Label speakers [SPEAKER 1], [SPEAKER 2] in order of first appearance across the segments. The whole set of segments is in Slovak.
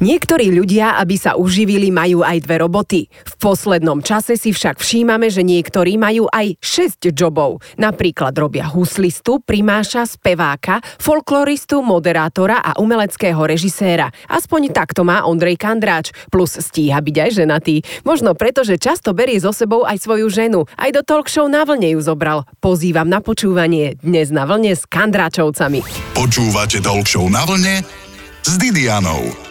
[SPEAKER 1] Niektorí ľudia, aby sa uživili, majú aj dve roboty. V poslednom čase si však všímame, že niektorí majú aj 6 jobov. Napríklad robia huslistu, primáša, speváka, folkloristu, moderátora a umeleckého režiséra. Aspoň takto má Ondrej Kandráč, plus stíha byť aj ženatý. Možno preto, že často berie so sebou aj svoju ženu. Aj do talk show na vlne ju zobral. Pozývam na počúvanie dnes na vlne s Kandráčovcami.
[SPEAKER 2] Počúvate talk show na vlne s Didianou.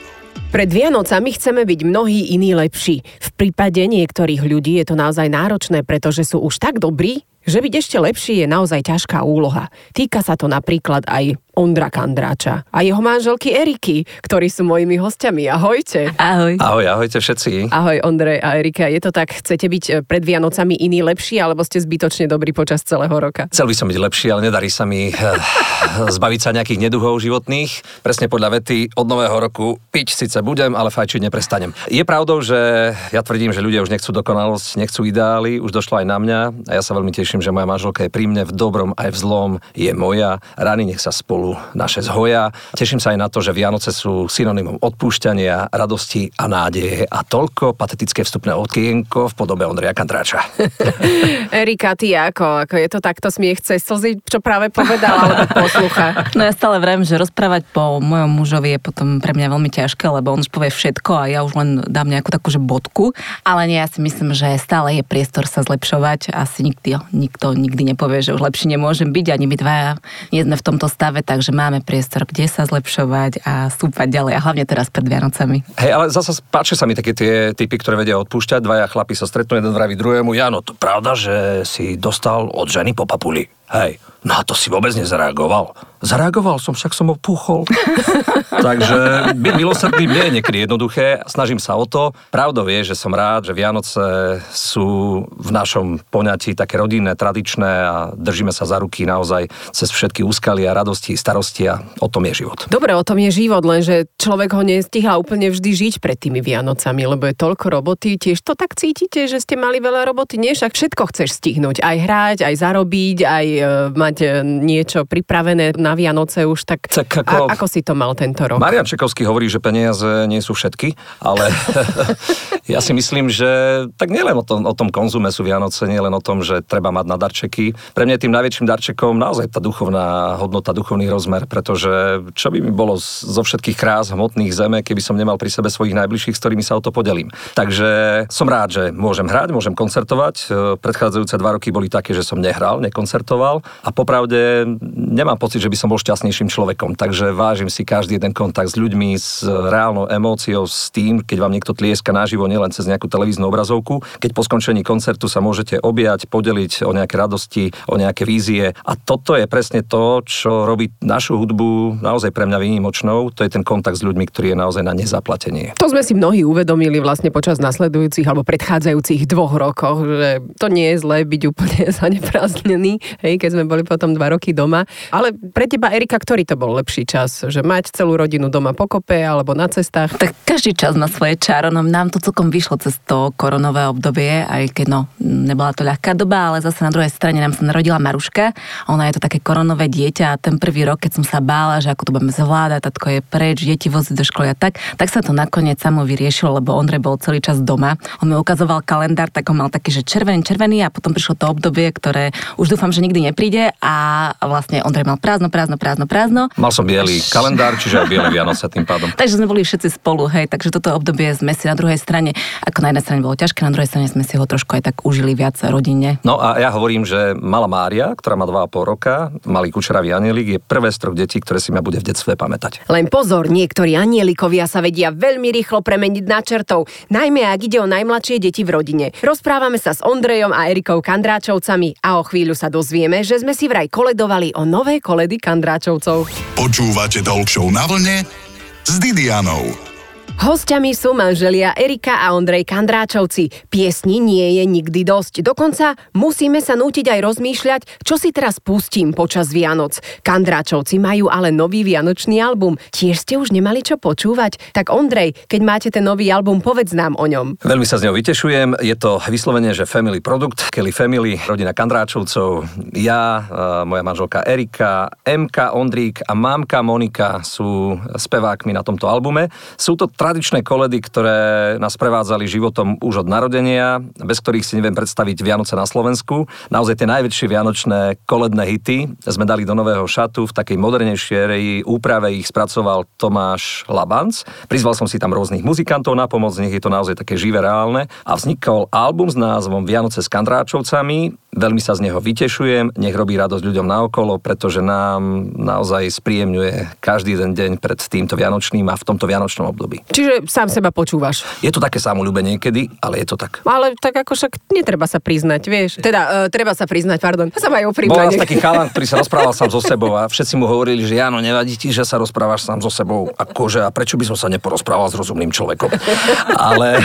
[SPEAKER 1] Pred Vianocami chceme byť mnohí iní lepší. V prípade niektorých ľudí je to naozaj náročné, pretože sú už tak dobrí, že byť ešte lepší je naozaj ťažká úloha. Týka sa to napríklad aj Ondra Kandráča a jeho manželky Eriky, ktorí sú mojimi hostiami. Ahojte.
[SPEAKER 3] Ahoj.
[SPEAKER 4] Ahoj, ahojte všetci.
[SPEAKER 1] Ahoj Ondrej a Erika. Je to tak, chcete byť eh, pred Vianocami iní lepší, alebo ste zbytočne dobrí počas celého roka?
[SPEAKER 4] Chcel by som byť lepší, ale nedarí sa mi eh, zbaviť sa nejakých neduhov životných. Presne podľa vety od nového roku piť síce budem, ale fajčiť neprestanem. Je pravdou, že ja tvrdím, že ľudia už nechcú dokonalosť, nechcú ideály, už došlo aj na mňa a ja sa veľmi teším, že moja manželka je pri mne v dobrom aj v zlom, je moja. Rany nech sa spolu naše zhoja. Teším sa aj na to, že Vianoce sú synonymom odpúšťania, radosti a nádeje a toľko patetické vstupné okienko v podobe Ondreja Kandráča.
[SPEAKER 1] Erika, ty ako? Ako je to takto smiech cez slzy, čo práve povedala, alebo poslucha?
[SPEAKER 3] No ja stále vrem, že rozprávať po mojom mužovi je potom pre mňa veľmi ťažké, lebo on už povie všetko a ja už len dám nejakú takú že bodku. Ale nie, ja si myslím, že stále je priestor sa zlepšovať. Asi nikdy, nikto nikdy nepovie, že už lepšie nemôžem byť, ani my dvaja nie sme v tomto stave, tak takže máme priestor, kde sa zlepšovať a stúpať ďalej a hlavne teraz pred Vianocami.
[SPEAKER 4] Hej, ale zase páčia sa mi také tie typy, ktoré vedia odpúšťať. Dvaja chlapi sa stretnú, jeden vraví druhému, Jano, to pravda, že si dostal od ženy po papuli. Hej, no a to si vôbec nezareagoval. Zareagoval som, však som ho púchol. Takže byť milosrdný nie je niekedy jednoduché, snažím sa o to. Pravdou je, že som rád, že Vianoce sú v našom poňatí také rodinné, tradičné a držíme sa za ruky naozaj cez všetky úskalia, radosti, starosti a o tom je život.
[SPEAKER 1] Dobre, o tom je život, lenže človek ho nestihla úplne vždy žiť pred tými Vianocami, lebo je toľko roboty. Tiež to tak cítite, že ste mali veľa roboty? Nie, však všetko chceš stihnúť. Aj hrať, aj zarobiť, aj mať e, niečo pripravené na Vianoce už, tak, tak ako, a, ako si to mal tento rok?
[SPEAKER 4] Marian Čekovský hovorí, že peniaze nie sú všetky, ale ja si myslím, že tak nielen o tom, o tom konzume sú Vianoce, nielen o tom, že treba mať na darčeky. Pre mňa tým najväčším darčekom naozaj tá duchovná hodnota, duchovný rozmer, pretože čo by mi bolo zo všetkých krás hmotných zeme, keby som nemal pri sebe svojich najbližších, s ktorými sa o to podelím. Takže som rád, že môžem hrať, môžem koncertovať. Predchádzajúce dva roky boli také, že som nehral, nekoncertoval a popravde nemám pocit, že by som bol šťastnejším človekom. Takže vážim si každý jeden kontakt s ľuďmi, s reálnou emóciou, s tým, keď vám niekto tlieska naživo, nielen cez nejakú televíznu obrazovku. Keď po skončení koncertu sa môžete objať, podeliť o nejaké radosti, o nejaké vízie. A toto je presne to, čo robí našu hudbu naozaj pre mňa výnimočnou. To je ten kontakt s ľuďmi, ktorý je naozaj na nezaplatenie.
[SPEAKER 1] To sme si mnohí uvedomili vlastne počas nasledujúcich alebo predchádzajúcich dvoch rokoch, že to nie je zlé byť úplne zaneprázdnený, hej, keď sme boli potom dva roky doma. Ale pre teba, Erika, ktorý to bol lepší čas? Že mať celú rodinu doma pokope alebo na cestách?
[SPEAKER 3] Tak každý čas má svoje čaro. No, nám to celkom vyšlo cez to koronové obdobie, aj keď no, nebola to ľahká doba, ale zase na druhej strane nám sa narodila Maruška. Ona je to také koronové dieťa a ten prvý rok, keď som sa bála, že ako to budeme zvládať, tatko je preč, deti voziť do školy a tak, tak sa to nakoniec samo vyriešilo, lebo Ondrej bol celý čas doma. On mi ukazoval kalendár, tak on mal taký, že červený, červený a potom prišlo to obdobie, ktoré už dúfam, že nikdy nepríde a vlastne Ondrej mal prázdno, prázdno, prázdno, prázdno.
[SPEAKER 4] Mal som biely kalendár, čiže aj biele Vianoce tým pádom.
[SPEAKER 3] takže sme boli všetci spolu, hej, takže toto obdobie sme si na druhej strane, ako na jednej strane bolo ťažké, na druhej strane sme si ho trošku aj tak užili viac rodinne.
[SPEAKER 4] No a ja hovorím, že malá Mária, ktorá má 2,5 roka, malý kučeravý anielik, je prvé z troch detí, ktoré si ma bude v detstve pamätať.
[SPEAKER 1] Len pozor, niektorí anielikovia sa vedia veľmi rýchlo premeniť na čertov, najmä ak ide o najmladšie deti v rodine. Rozprávame sa s Ondrejom a Erikou Kandráčovcami a o chvíľu sa dozvieme, že sme si vraj koledovali o nové koledy Kandráčovcov.
[SPEAKER 2] Počúvate Talk na vlne s Didianou.
[SPEAKER 1] Hostiami sú manželia Erika a Ondrej Kandráčovci. Piesni nie je nikdy dosť. Dokonca musíme sa nútiť aj rozmýšľať, čo si teraz pustím počas Vianoc. Kandráčovci majú ale nový vianočný album. Tiež ste už nemali čo počúvať? Tak Ondrej, keď máte ten nový album, povedz nám o ňom.
[SPEAKER 4] Veľmi sa z neho vytešujem. Je to vyslovene, že family produkt, Kelly Family, rodina Kandráčovcov. Ja, moja manželka Erika, MK Ondrík a mamka Monika sú spevákmi na tomto albume. Sú to tradičné koledy, ktoré nás prevádzali životom už od narodenia, bez ktorých si neviem predstaviť Vianoce na Slovensku. Naozaj tie najväčšie vianočné koledné hity sme dali do nového šatu v takej modernejšej úprave ich spracoval Tomáš Labanc. Prizval som si tam rôznych muzikantov na pomoc, nech je to naozaj také živé, reálne. A vznikol album s názvom Vianoce s Kandráčovcami. Veľmi sa z neho vytešujem, nech robí radosť ľuďom naokolo, pretože nám naozaj spríjemňuje každý jeden deň pred týmto Vianočným a v tomto Vianočnom období.
[SPEAKER 1] Čiže sám seba počúvaš.
[SPEAKER 4] Je to také samolúbe niekedy, ale je to tak.
[SPEAKER 1] Ale tak ako však netreba sa priznať, vieš. Teda, uh, treba sa priznať, pardon. Sa majú
[SPEAKER 4] Bol
[SPEAKER 1] priznať.
[SPEAKER 4] raz taký chalan, ktorý sa rozprával sám so sebou a všetci mu hovorili, že Jano, nevadí ti, že sa rozprávaš sám so sebou. Akože, a prečo by som sa neporozprával s rozumným človekom? Ale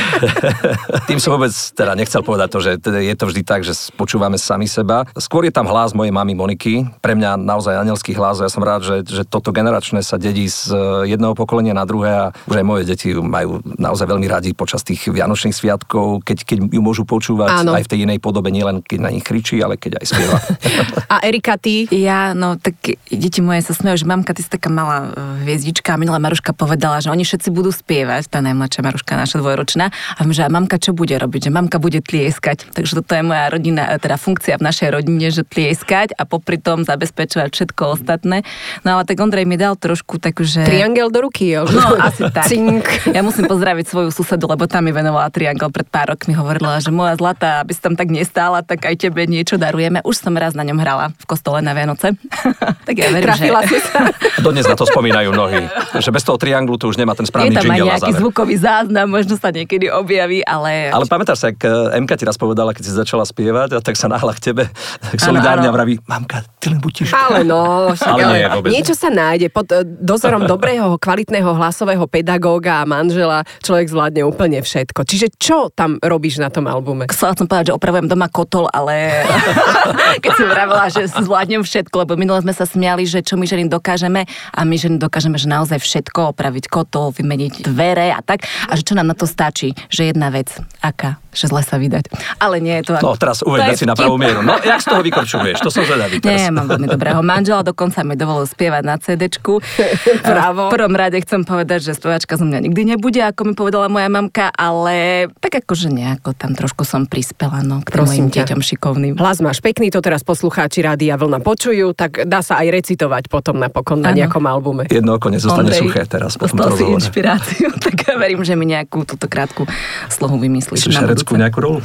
[SPEAKER 4] tým som vôbec teda nechcel povedať to, že teda je to vždy tak, že počúvame sami seba. Skôr je tam hlas mojej mamy Moniky, pre mňa naozaj anielský hlas a ja som rád, že, že toto generačné sa dedí z jedného pokolenia na druhé a už aj moje deti majú naozaj veľmi radi počas tých vianočných sviatkov, keď, keď ju môžu počúvať
[SPEAKER 1] Áno.
[SPEAKER 4] aj v tej inej podobe, nielen keď na nich kričí, ale keď aj spieva.
[SPEAKER 1] A Erika, ty?
[SPEAKER 3] Ja, no tak deti moje sa smejú, že mamka, ty si taká malá e, hviezdička a minulá Maruška povedala, že oni všetci budú spievať, tá najmladšia Maruška, naša dvojročná. A viem, že a mamka čo bude robiť? Že mamka bude tlieskať. Takže toto je moja rodina, e, teda funkcia v našej rodine, že tlieskať a popri tom zabezpečovať všetko ostatné. No ale tak Ondrej mi dal trošku takú, že...
[SPEAKER 1] Triangel do ruky, jo.
[SPEAKER 3] No, asi tak.
[SPEAKER 1] Cink.
[SPEAKER 3] Ja musím pozdraviť svoju susedu, lebo tam mi venovala triangel pred pár rokmi. Hovorila, že moja zlatá, aby si tam tak nestála, tak aj tebe niečo darujeme. Už som raz na ňom hrala v kostole na Vianoce. tak ja verím,
[SPEAKER 1] Trafila
[SPEAKER 3] že...
[SPEAKER 1] si sa.
[SPEAKER 4] Dodnes na to spomínajú mnohí, že bez toho trianglu to už nemá ten
[SPEAKER 3] Je
[SPEAKER 4] správny
[SPEAKER 3] tam aj nejaký
[SPEAKER 4] záver.
[SPEAKER 3] zvukový záznam, možno sa niekedy objaví, ale...
[SPEAKER 4] Ale pamätáš sa, ak eh, Emka ti raz povedala, keď si začala spievať, a tak sa náhla k tebe tak solidárne
[SPEAKER 3] áno.
[SPEAKER 4] a vraví, mamka, ty len buď ticho.
[SPEAKER 1] Ale no, však,
[SPEAKER 4] Ale nie, vôbec nie.
[SPEAKER 1] niečo sa nájde. Pod eh, dozorom dobrého, kvalitného hlasového pedagóga a manžela človek zvládne úplne všetko. Čiže čo tam robíš na tom albume?
[SPEAKER 3] Chcela som povedať, že opravujem doma kotol, ale keď som vravela, že zvládnem všetko, lebo minule sme sa smiali, že čo my ženy dokážeme a my ženy dokážeme, že naozaj všetko, opraviť kotol, vymeniť dvere a tak. A že čo nám na to stačí, že jedna vec, aká, že zle sa vydať. Ale nie je to...
[SPEAKER 4] No teraz
[SPEAKER 3] to
[SPEAKER 4] uveď
[SPEAKER 3] je
[SPEAKER 4] veci na pravú mieru. No, jak z toho vykorčuješ? To som zvedavý
[SPEAKER 3] Nie,
[SPEAKER 4] teraz.
[SPEAKER 3] mám veľmi dobrého manžela, dokonca mi dovolil spievať na CD-čku.
[SPEAKER 1] Bravo.
[SPEAKER 3] V prvom rade chcem povedať, že spevačka zo mňa nikdy nebude, ako mi povedala moja mamka, ale tak akože nejako tam trošku som prispela, no, k tým
[SPEAKER 1] Prosím
[SPEAKER 3] mojim
[SPEAKER 1] ťa.
[SPEAKER 3] deťom šikovným.
[SPEAKER 1] Hlas máš pekný, to teraz poslucháči Rádia Vlna počujú, tak dá sa aj recitovať potom napokon na
[SPEAKER 3] Áno.
[SPEAKER 1] nejakom albume.
[SPEAKER 4] Jedno oko nezostane
[SPEAKER 3] Ondrej,
[SPEAKER 4] suché teraz
[SPEAKER 3] dostal si inšpiráciu, tak verím, že mi nejakú túto krátku slohu vymyslíš
[SPEAKER 4] Myslíš
[SPEAKER 3] budúce.
[SPEAKER 4] nejakú rolu?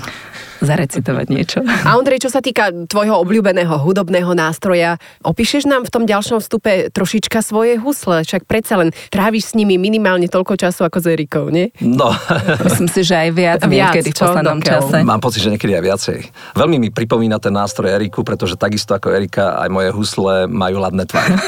[SPEAKER 3] Zarecitovať niečo.
[SPEAKER 1] A Ondrej, čo sa týka tvojho obľúbeného hudobného nástroja, opíšeš nám v tom ďalšom vstupe trošička svoje husle, však predsa len tráviš s nimi minimálne toľko času ako s Erikou, nie?
[SPEAKER 4] No,
[SPEAKER 3] Myslím si, že aj viac,
[SPEAKER 1] Viac,
[SPEAKER 3] niekedy v poslednom
[SPEAKER 1] Dokiaľ?
[SPEAKER 3] čase.
[SPEAKER 4] mám pocit, že niekedy aj viacej. Veľmi mi pripomína ten nástroj Eriku, pretože takisto ako Erika, aj moje husle majú ladné tvary.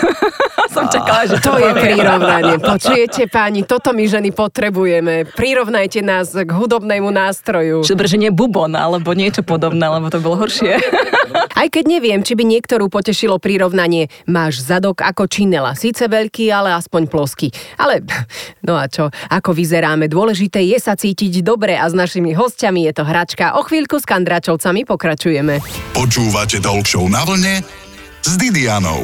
[SPEAKER 3] Som čakala, že
[SPEAKER 1] To je prirovnanie. Počujete, páni, toto my ženy potrebujeme. Prirovnajte nás k hudobnému nástroju.
[SPEAKER 3] Dobre, že nie bubon, alebo niečo podobné, lebo to bolo horšie.
[SPEAKER 1] Aj keď neviem, či by niektorú potešilo prirovnanie máš zadok ako činela. Síce veľký, ale aspoň ploský. Ale no a čo, ako vyzeráme? Dôležité je sa cítiť dobre a s našimi hostiami je to hračka. O chvíľku s kandračovcami pokračujeme.
[SPEAKER 2] Počúvate Talk Show na vlne s Didianou.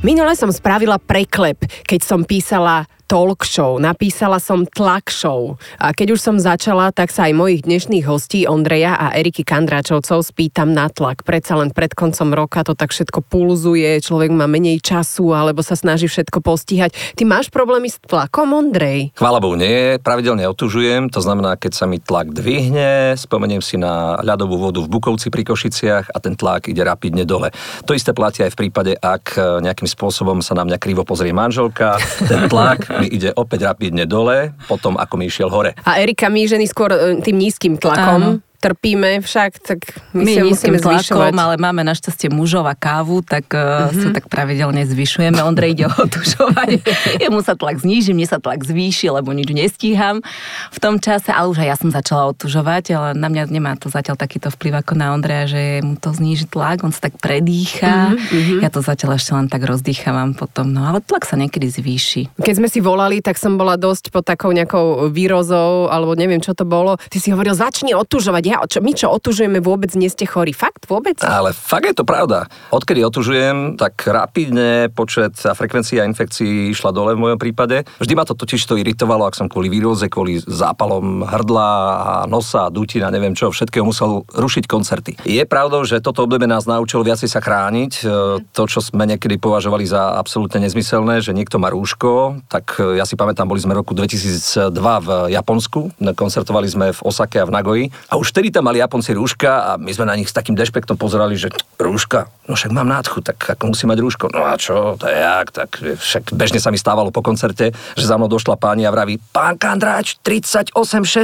[SPEAKER 1] Minule som spravila preklep, keď som písala talk show, napísala som tlak show. A keď už som začala, tak sa aj mojich dnešných hostí Ondreja a Eriky Kandračovcov spýtam na tlak. Predsa len pred koncom roka to tak všetko pulzuje, človek má menej času alebo sa snaží všetko postihať. Ty máš problémy s tlakom, Ondrej?
[SPEAKER 4] Chvála Bohu, nie, pravidelne otužujem, to znamená, keď sa mi tlak dvihne, spomeniem si na ľadovú vodu v Bukovci pri Košiciach a ten tlak ide rapidne dole. To isté platí aj v prípade, ak e, nejakým spôsobom sa na mňa krivo pozrie manželka, ten tlak mi ide opäť rapidne dole, potom ako mi išiel hore.
[SPEAKER 1] A Erika, my ženy skôr e, tým nízkym tlakom.
[SPEAKER 3] Áno.
[SPEAKER 1] Trpíme však, tak my,
[SPEAKER 3] My nízkym
[SPEAKER 1] musíme zvyšovať.
[SPEAKER 3] tlakom, ale máme našťastie mužov a kávu, tak uh, sa tak pravidelne zvyšujeme. Ondrej ide otužovať. Jemu sa tlak zníži, mne sa tlak zvýši, lebo nič nestíham v tom čase, ale už aj ja som začala otužovať, ale na mňa nemá to zatiaľ takýto vplyv ako na Ondreja, že mu to zníži tlak, on sa tak predýcha. Ja to zatiaľ ešte len tak rozdýchavam potom, no ale tlak sa niekedy zvýši.
[SPEAKER 1] Keď sme si volali, tak som bola dosť pod takou nejakou výrozou, alebo neviem, čo to bolo. Ty si hovoril, začni otužovať. Ja, čo, my, čo otužujeme, vôbec nie ste chorí. Fakt? Vôbec?
[SPEAKER 4] Ale fakt je to pravda. Odkedy otužujem, tak rapidne počet a frekvencia infekcií išla dole v mojom prípade. Vždy ma to totiž to iritovalo, ak som kvôli výroze, kvôli zápalom hrdla a nosa, dutina, neviem čo, všetkého musel rušiť koncerty. Je pravdou, že toto obdobie nás naučilo viacej sa chrániť. E, To, čo sme niekedy považovali za absolútne nezmyselné, že niekto má rúško, tak e, ja si pamätám, boli sme roku 2002 v Japonsku, koncertovali sme v Osake a v Nagoji a už vtedy tam mali Japonci rúška a my sme na nich s takým dešpektom pozerali, že rúška, no však mám nádchu, tak ako musí mať rúško. No a čo, to je jak, tak však bežne sa mi stávalo po koncerte, že za mnou došla pani a vraví, pán Kandráč, 38,6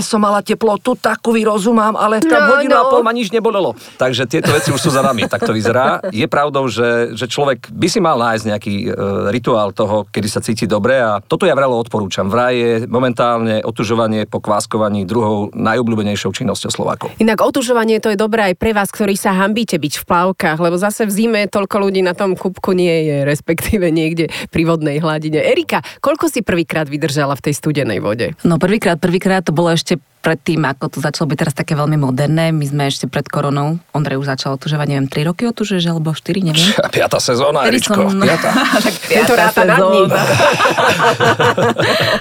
[SPEAKER 4] som mala teplotu, takú vyrozumám, ale tam
[SPEAKER 1] No,
[SPEAKER 4] hodinu a
[SPEAKER 1] no.
[SPEAKER 4] pol ma nič nebolelo. Takže tieto veci už sú za nami, tak to vyzerá. Je pravdou, že, že človek by si mal nájsť nejaký e, rituál toho, kedy sa cíti dobre a toto ja vrelo odporúčam. Vraj je momentálne otužovanie po kváskovaní druhou najobľúbenejšou činnosťou Slovákov.
[SPEAKER 1] Inak otužovanie to je dobré aj pre vás, ktorí sa hambíte byť v plavkách, lebo zase v zime toľko ľudí na tom kubku nie je, respektíve niekde pri vodnej hladine. Erika, koľko si prvýkrát vydržala v tej studenej vode?
[SPEAKER 3] No prvýkrát, prvýkrát to bolo ešte predtým, ako to začalo byť teraz také veľmi moderné. My sme ešte pred koronou, Ondrej už začal otužovať, neviem, 3 roky otužuješ, alebo 4, neviem.
[SPEAKER 4] Piatá sezóna,
[SPEAKER 3] Vtedy
[SPEAKER 4] Eričko. Piatá.
[SPEAKER 3] tak
[SPEAKER 1] Je to.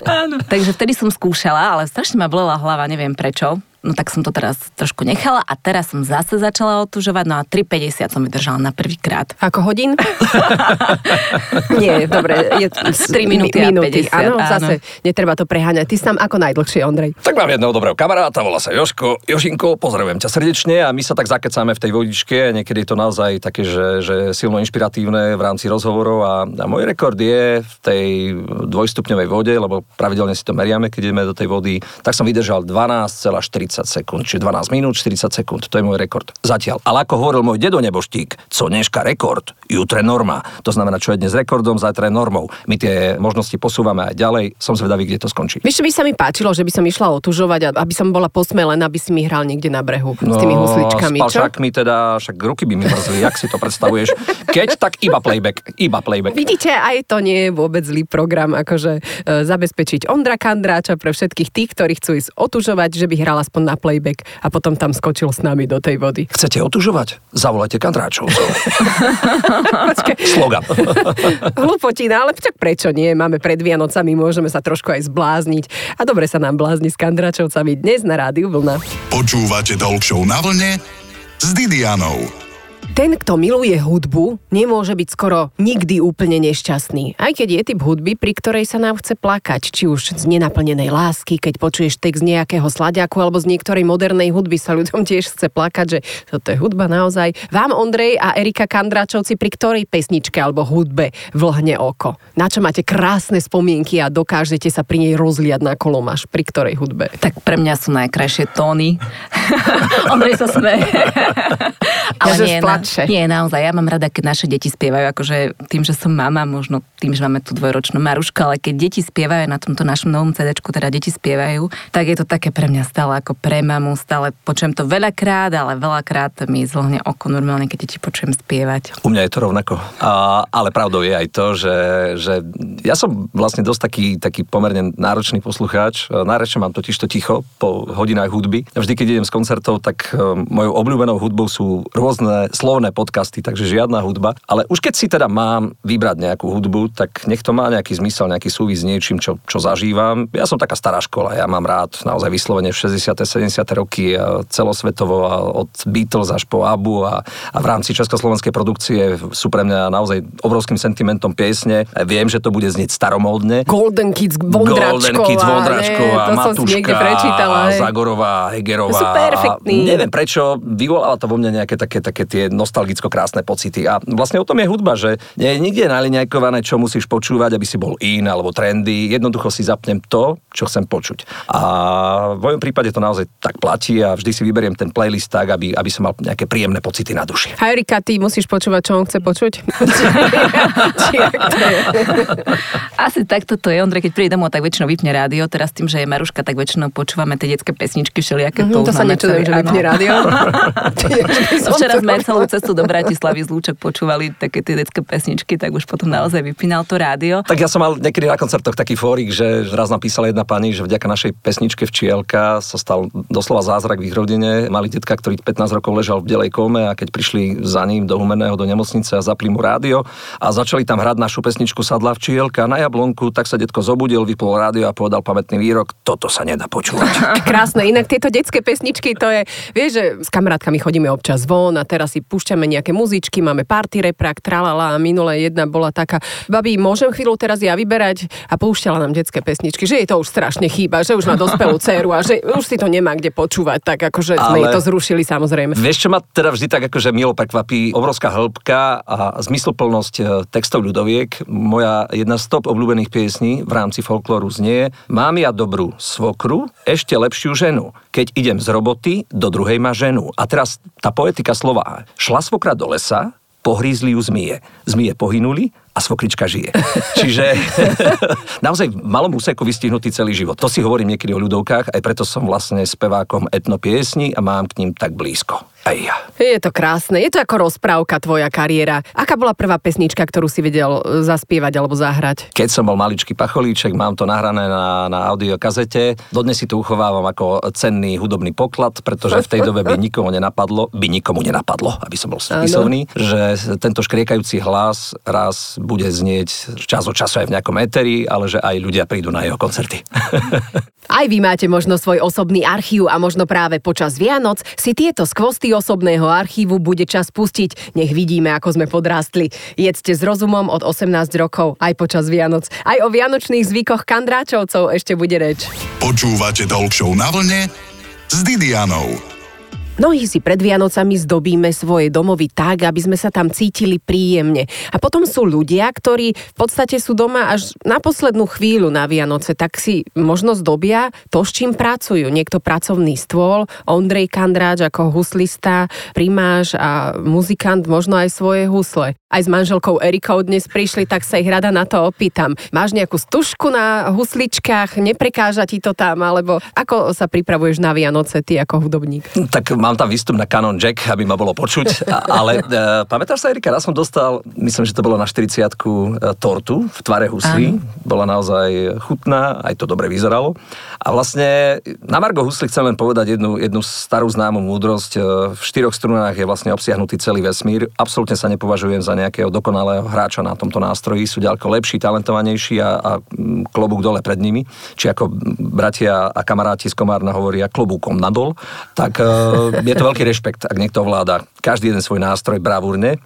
[SPEAKER 3] Áno. Takže vtedy som skúšala, ale strašne ma bolela hlava, neviem prečo. No tak som to teraz trošku nechala a teraz som zase začala otužovať, no a 3,50 som vydržala na prvýkrát.
[SPEAKER 1] Ako hodín? Nie, dobre. Je,
[SPEAKER 3] 3 minúty a 50,
[SPEAKER 1] Áno,
[SPEAKER 3] áno.
[SPEAKER 1] zase netreba to preháňať. Ty tam ako najdlhšie, Ondrej.
[SPEAKER 4] Tak mám jedného dobrého kamaráta, volá sa Joško. Jošinko, pozdravujem ťa srdečne a my sa tak zakecáme v tej vodičke. Niekedy je to naozaj také, že, že silno inšpiratívne v rámci rozhovorov a, a môj rekord je v tej dvojstupňovej vode, lebo pravidelne si to meriame, keď ideme do tej vody, tak som vydržal 12,40 sekúnd, čiže 12 minút 40 sekúnd, to je môj rekord. Zatiaľ. Ale ako hovoril môj dedo Neboštík, co dneška rekord, jutre norma. To znamená, čo je dnes rekordom, zajtra je normou. My tie možnosti posúvame aj ďalej, som zvedavý, kde to skončí.
[SPEAKER 1] Vieš, by sa mi páčilo, že by som išla otužovať aby som bola posmelená, aby si mi hral niekde na brehu s tými husličkami,
[SPEAKER 4] No, s palšákmi teda, však ruky by mi mrzli, jak si to predstavuješ. Keď, tak iba playback, iba playback.
[SPEAKER 1] Vidíte, aj to nie je vôbec zlý program, akože e, zabezpečiť Ondra Kandráča pre všetkých tých, ktorí chcú ísť otužovať, že by hral aspoň na playback a potom tam skočil s nami do tej vody.
[SPEAKER 4] Chcete otužovať? Zavolajte Kandráčovcov. Slogan.
[SPEAKER 1] hlupotina, ale však prečo nie? Máme pred Vianocami, môžeme sa trošku aj zblázniť. A dobre sa nám blázni s Kandračovcami dnes na rádiu Vlna.
[SPEAKER 2] Počúvate Talk Show na vlne s Didianou.
[SPEAKER 1] Ten, kto miluje hudbu, nemôže byť skoro nikdy úplne nešťastný. Aj keď je typ hudby, pri ktorej sa nám chce plakať, či už z nenaplnenej lásky, keď počuješ text nejakého sladiaku, alebo z niektorej modernej hudby sa ľuďom tiež chce plakať, že toto je hudba naozaj. Vám, Ondrej a Erika Kandračovci, pri ktorej pesničke alebo hudbe vlhne oko? Na čo máte krásne spomienky a dokážete sa pri nej rozliať na kolomaš? Pri ktorej hudbe?
[SPEAKER 3] Tak pre mňa sú najkrajšie tóny. Ondrej sa smeje.
[SPEAKER 1] Ja, že
[SPEAKER 3] nie,
[SPEAKER 1] plače.
[SPEAKER 3] nie, naozaj, ja mám rada, keď naše deti spievajú, akože tým, že som mama, možno tým, že máme tú dvojročnú Marušku, ale keď deti spievajú na tomto našom novom CD, teda deti spievajú, tak je to také pre mňa stále ako pre mamu, stále počujem to veľakrát, ale veľakrát mi zlhne oko normálne, keď deti počujem spievať.
[SPEAKER 4] U mňa je to rovnako. A, ale pravdou je aj to, že, že ja som vlastne dosť taký, taký pomerne náročný poslucháč. Náročne mám totiž to ticho po hodinách hudby. Vždy, keď idem z koncertov, tak e, mojou obľúbenou hudbou sú rôzne slovné podcasty, takže žiadna hudba. Ale už keď si teda mám vybrať nejakú hudbu, tak nech to má nejaký zmysel, nejaký súvis s niečím, čo, čo zažívam. Ja som taká stará škola, ja mám rád naozaj vyslovene 60. 70. roky a celosvetovo a od Beatles až po Abu a, a v rámci československej produkcie sú pre mňa naozaj obrovským sentimentom piesne. Viem, že to bude znieť staromódne.
[SPEAKER 1] Golden Kids Vondračková.
[SPEAKER 4] Golden Kids Vondračková,
[SPEAKER 1] niekde
[SPEAKER 4] Matuška. Zagorová, Hegerová.
[SPEAKER 1] To sú perfektní.
[SPEAKER 4] Neviem prečo, vyvolala to vo mne nejaké také, také tie nostalgicko krásne pocity. A vlastne o tom je hudba, že nie je nikde naliňajkované, čo musíš počúvať, aby si bol in alebo trendy. Jednoducho si zapnem to, čo chcem počuť. A v mojom prípade to naozaj tak platí a vždy si vyberiem ten playlist tak, aby, aby som mal nejaké príjemné pocity na duši.
[SPEAKER 1] A Erika, ty musíš počúvať, čo on chce počuť? To?
[SPEAKER 3] Asi takto to je. Ondrej, keď príde domov, tak väčšinou vypne rádio. Teraz tým, že je Maruška, tak väčšinou počúvame tie detské pesničky všelijaké.
[SPEAKER 1] Mhm, to sa
[SPEAKER 3] poznáme
[SPEAKER 1] nečudujem,
[SPEAKER 3] celý-
[SPEAKER 1] že vypne rádio.
[SPEAKER 3] Včera sme celú cestu do Bratislavy z Lúčok počúvali také tie detské pesničky, tak už potom naozaj vypínal to rádio.
[SPEAKER 4] Tak ja som mal niekedy na koncertoch taký fórik, že raz napísala jedna pani, že vďaka našej pesničke Včielka sa stal doslova zázrak v ich rodine. Mali detka, ktorý 15 rokov ležal v delej kóme a keď prišli za ním do Humenného do nemocnice a zapli mu rádio a začali tam hrať našu pesničku Sadla Včielka na jablonku, tak sa detko zobudil, vypol rádio a povedal pamätný výrok, toto sa nedá počúvať.
[SPEAKER 1] Krásne, inak tieto detské pesničky, to je, vieš, že s kamarátkami chodíme občas von a teraz si púšťame nejaké muzičky, máme party reprak, tralala a minule jedna bola taká, babi, môžem chvíľu teraz ja vyberať a púšťala nám detské pesničky, že jej to už strašne chýba, že už má dospelú dceru a že už si to nemá kde počúvať, tak akože sme
[SPEAKER 4] Ale-
[SPEAKER 1] jej to zrušili samozrejme.
[SPEAKER 4] Vieš, čo ma teda vždy tak akože milo prekvapí? Obrovská hĺbka a zmysluplnosť e, textov ľudoviek. Moja jedna z top obľúbených piesní v rámci folklóru znie Mám ja dobrú svokru, ešte lepšiu ženu. Keď idem z roboty, do druhej ma ženu. A teraz tá poetika slova. Šla svokra do lesa, pohrízli ju zmije. Zmije pohynuli a svokrička žije. Čiže naozaj v malom úseku vystihnutý celý život. To si hovorím niekedy o ľudovkách, aj preto som vlastne spevákom etnopiesní a mám k ním tak blízko. Aj ja.
[SPEAKER 1] Je to krásne, je to ako rozprávka tvoja kariéra. Aká bola prvá pesnička, ktorú si vedel e, zaspievať alebo zahrať?
[SPEAKER 4] Keď som bol maličký pacholíček, mám to nahrané na, na audiokazete. Dodnes si to uchovávam ako cenný hudobný poklad, pretože v tej dobe by nikomu nenapadlo, by nikomu nenapadlo, aby som bol spisovný, že tento škriekajúci hlas raz bude znieť čas od času aj v nejakom eteri, ale že aj ľudia prídu na jeho koncerty.
[SPEAKER 1] Aj vy máte možno svoj osobný archív a možno práve počas Vianoc si tieto skvosty osobného archívu bude čas pustiť. Nech vidíme, ako sme podrástli. Jedzte s rozumom od 18 rokov, aj počas Vianoc. Aj o vianočných zvykoch kandráčovcov ešte bude reč.
[SPEAKER 2] Počúvate Talk Show na vlne s Didianou.
[SPEAKER 1] Mnohí si pred Vianocami zdobíme svoje domovy tak, aby sme sa tam cítili príjemne. A potom sú ľudia, ktorí v podstate sú doma až na poslednú chvíľu na Vianoce, tak si možno zdobia to, s čím pracujú. Niekto pracovný stôl, Ondrej Kandráč ako huslista, primáš a muzikant, možno aj svoje husle. Aj s manželkou Erikou dnes prišli, tak sa ich rada na to opýtam. Máš nejakú stužku na husličkách, neprekáža ti to tam, alebo ako sa pripravuješ na Vianoce ty ako hudobník?
[SPEAKER 4] Tak mám tam výstup na Canon Jack, aby ma bolo počuť, ale e, pamätáš sa, Erika, raz som dostal, myslím, že to bolo na 40 tortu v tvare huslí. Bola naozaj chutná, aj to dobre vyzeralo. A vlastne na Margo husli chcem len povedať jednu, jednu starú známu múdrosť. E, V štyroch strunách je vlastne obsiahnutý celý vesmír. Absolútne sa nepovažujem za nejakého dokonalého hráča na tomto nástroji. Sú ďaleko lepší, talentovanejší a, a klobúk dole pred nimi. Či ako bratia a kamaráti z Komárna hovoria klobúkom nadol. Tak e, je to veľký rešpekt, ak niekto ovláda každý jeden svoj nástroj bravúrne. E,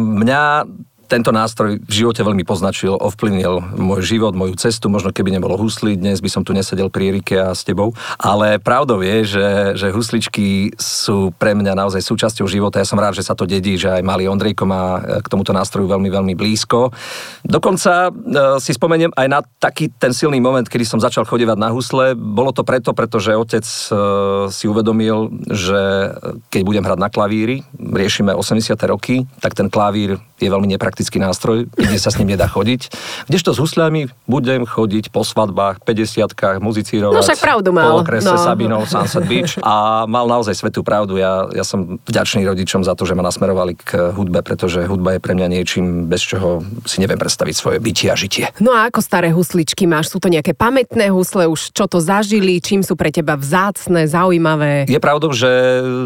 [SPEAKER 4] Mňa tento nástroj v živote veľmi poznačil, ovplyvnil môj život, moju cestu. Možno keby nebolo husly, dnes by som tu nesedel pri Erike a s tebou. Ale pravdou je, že, že husličky sú pre mňa naozaj súčasťou života. Ja som rád, že sa to dedí, že aj malý Ondrejko má e, k tomuto nástroju veľmi, veľmi blízko. Dokonca e, si spomeniem aj na taký ten silný moment, kedy som začal chodevať na husle. Bolo to preto, pretože otec e, si uvedomil, že keď budem hrať na klavíri, riešime 80. roky, tak ten klavír je veľmi nepraktický nástroj, kde sa s ním nedá chodiť. Kdežto s husľami budem chodiť po svadbách, 50 muzicírovať.
[SPEAKER 1] No však pravdu mal.
[SPEAKER 4] Po okrese
[SPEAKER 1] No.
[SPEAKER 4] Sabinov, Sunset Beach. A mal naozaj svetú pravdu. Ja, ja som vďačný rodičom za to, že ma nasmerovali k hudbe, pretože hudba je pre mňa niečím, bez čoho si neviem predstaviť svoje bytie a žitie.
[SPEAKER 1] No a ako staré husličky máš? Sú to nejaké pamätné husle, už čo to zažili, čím sú pre teba vzácne, zaujímavé?
[SPEAKER 4] Je pravdou, že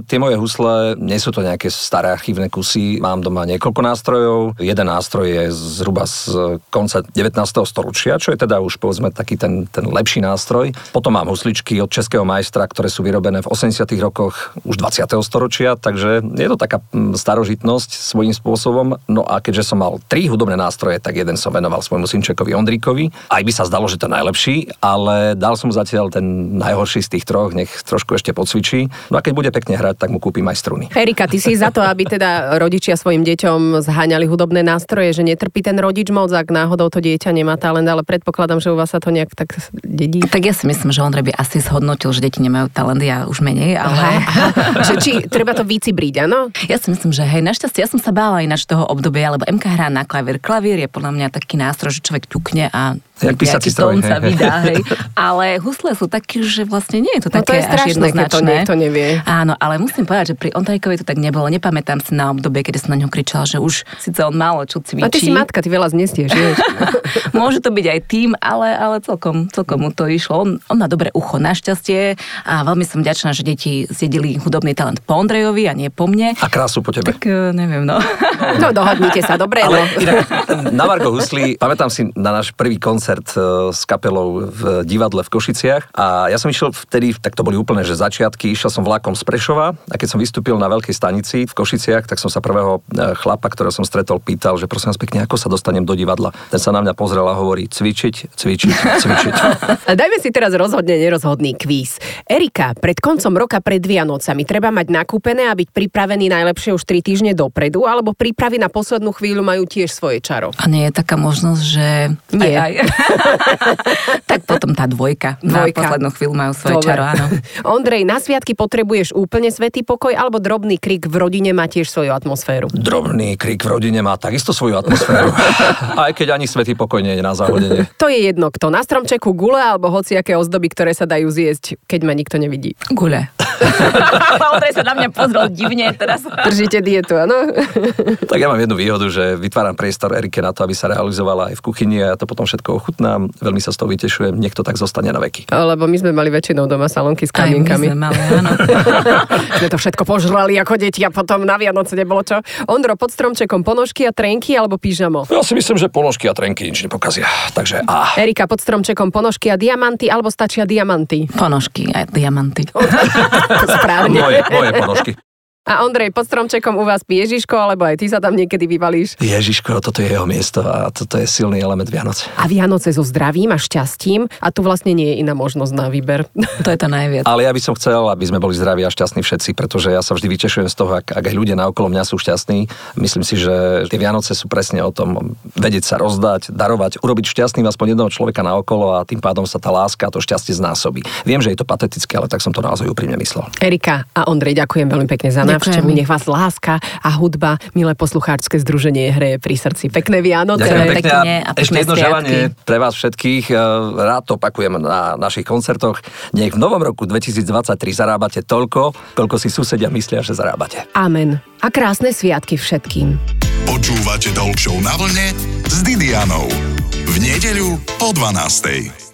[SPEAKER 4] tie moje husle nie sú to nejaké staré archívne kusy. Mám doma niekoľko nástrojov. Jeden nástroj je zhruba z konca 19. storočia, čo je teda už povedzme taký ten, ten lepší nástroj. Potom mám husličky od českého majstra, ktoré sú vyrobené v 80. rokoch už 20. storočia, takže je to taká mm, starožitnosť svojím spôsobom. No a keďže som mal tri hudobné nástroje, tak jeden som venoval svojmu synčekovi Ondríkovi. Aj by sa zdalo, že to najlepší, ale dal som zatiaľ ten najhorší z tých troch, nech trošku ešte podcvičí. No a keď bude pekne hrať, tak mu kúpim aj struny.
[SPEAKER 1] Erika, ty si za to, aby teda rodičia svojim deťom nepreháňali hudobné nástroje, že netrpí ten rodič moc, ak náhodou to dieťa nemá talent, ale predpokladám, že u vás sa to nejak tak dedí.
[SPEAKER 3] Tak ja si myslím, že Ondrej by asi zhodnotil, že deti nemajú talent, ja už menej, ale...
[SPEAKER 1] Aha, aha. že či treba to vycibriť, áno?
[SPEAKER 3] Ja si myslím, že hej, našťastie ja som sa bála ináč toho obdobia, lebo MK hrá na klavír. Klavír je podľa mňa taký nástroj, že človek ťukne a
[SPEAKER 4] Jak písací stroj,
[SPEAKER 3] sa
[SPEAKER 4] hej.
[SPEAKER 3] vydá, hej. Ale husle sú také, že vlastne nie je to
[SPEAKER 1] No to je
[SPEAKER 3] až
[SPEAKER 1] strašné, to
[SPEAKER 3] jednoznačné.
[SPEAKER 1] niekto nevie.
[SPEAKER 3] Áno, ale musím povedať, že pri Ondrejkovi to tak nebolo. Nepamätám si na obdobie, kedy som na ňo kričala, že už síce on málo čo cvičí.
[SPEAKER 1] A ty si matka, ty veľa znesieš, vieš.
[SPEAKER 3] Môže to byť aj tým, ale, ale celkom, celkom mu to išlo. On, on má dobré ucho, našťastie. A veľmi som vďačná, že deti zjedili hudobný talent po Ondrejovi a nie po mne.
[SPEAKER 4] A krásu po tebe.
[SPEAKER 3] Tak eh, neviem, no.
[SPEAKER 1] No dohodnite sa, dobre, no.
[SPEAKER 4] Ale inak, na Margo Husli, pamätám si na náš prvý koncert e, s kapelou v divadle v Košiciach a ja som išiel vtedy, tak to boli úplne, že začiatky, išiel som vlakom z Prešova a keď som vystúpil na veľkej stanici v Košiciach, tak som sa prvého e, chlapa, ktorého som stretol, pýtal, že prosím vás pekne, ako sa dostanem do divadla. Ten sa na mňa pozrel a hovorí, cvičiť, cvičiť, cvičiť.
[SPEAKER 1] A dajme si teraz rozhodne nerozhodný kvíz. Erika, pred koncom roka pred Vianocami treba mať nakúpené a byť pripravený najlepšie už 3 týždne dopredu, alebo prípravy na poslednú chvíľu majú tiež svoje čaro.
[SPEAKER 3] A nie je taká možnosť, že...
[SPEAKER 1] Nie.
[SPEAKER 3] Aj, aj. tak potom tá dvojka. Na
[SPEAKER 1] Dvojka.
[SPEAKER 3] poslednú chvíľu majú svoje
[SPEAKER 1] Dobre.
[SPEAKER 3] čaro, áno.
[SPEAKER 1] Ondrej, na sviatky potrebuješ úplne svetý pokoj, alebo drobný krik v rodine má tiež svoju atmosféru?
[SPEAKER 4] Drobný krik v rodine má takisto svoju atmosféru. Aj keď ani svetý pokoj nie je na záhodenie.
[SPEAKER 1] To je jedno, kto na stromčeku gule alebo hociaké ozdoby, ktoré sa dajú zjesť, keď ma nikto nevidí.
[SPEAKER 3] Gule. Ondrej sa na mňa pozrel divne teraz.
[SPEAKER 1] Držíte dietu, áno?
[SPEAKER 4] Tak ja mám jednu výhodu, že vytváram priestor Erike na to, aby sa realizovala aj v kuchyni a ja to potom všetko ochutnám. Veľmi sa z toho vytešujem, nech to tak zostane na veky.
[SPEAKER 1] Lebo my sme mali väčšinou doma salonky s
[SPEAKER 3] Aj my
[SPEAKER 1] kamienkami.
[SPEAKER 3] sme mali, áno.
[SPEAKER 1] sme to všetko požrali ako deti a potom na Vianoce nebolo čo. Ondro, pod stromčekom ponožky a trenky alebo pyžamo?
[SPEAKER 4] Ja si myslím, že ponožky a trenky nič nepokazia. Takže a.
[SPEAKER 1] Erika, pod stromčekom ponožky a diamanty alebo stačia diamanty?
[SPEAKER 3] Ponožky a diamanty.
[SPEAKER 1] Správne.
[SPEAKER 4] Moje, moje ponožky.
[SPEAKER 1] A Ondrej, pod stromčekom u vás pije Ježiško, alebo aj ty sa tam niekedy vyvalíš?
[SPEAKER 4] Ježiško, toto je jeho miesto a toto je silný element Vianoc.
[SPEAKER 1] A Vianoce so zdravím a šťastím a tu vlastne nie je iná možnosť na výber.
[SPEAKER 3] To je to najviac.
[SPEAKER 4] Ale ja by som chcel, aby sme boli zdraví a šťastní všetci, pretože ja sa vždy vytešujem z toho, ak, ak aj ľudia naokolo mňa sú šťastní. Myslím si, že tie Vianoce sú presne o tom vedieť sa rozdať, darovať, urobiť šťastným aspoň jedného človeka naokolo a tým pádom sa tá láska a to šťastie znásobí. Viem, že je to patetické, ale tak som to naozaj úprimne myslel.
[SPEAKER 1] Erika a Ondrej, ďakujem veľmi pekne za. Návštevu. Nech vás láska a hudba, milé poslucháčske združenie hreje pri srdci. Pekné Vianoce.
[SPEAKER 4] Ďakujem pekne.
[SPEAKER 3] pekne a
[SPEAKER 4] A ešte
[SPEAKER 3] pekné
[SPEAKER 4] jedno želanie pre vás všetkých. Eh, Rád to opakujem na našich koncertoch. Nech v novom roku 2023 zarábate toľko, koľko si susedia myslia, že zarábate.
[SPEAKER 1] Amen. A krásne sviatky všetkým.
[SPEAKER 2] Počúvate Show na vlne s Didianou. V nedeľu po 12.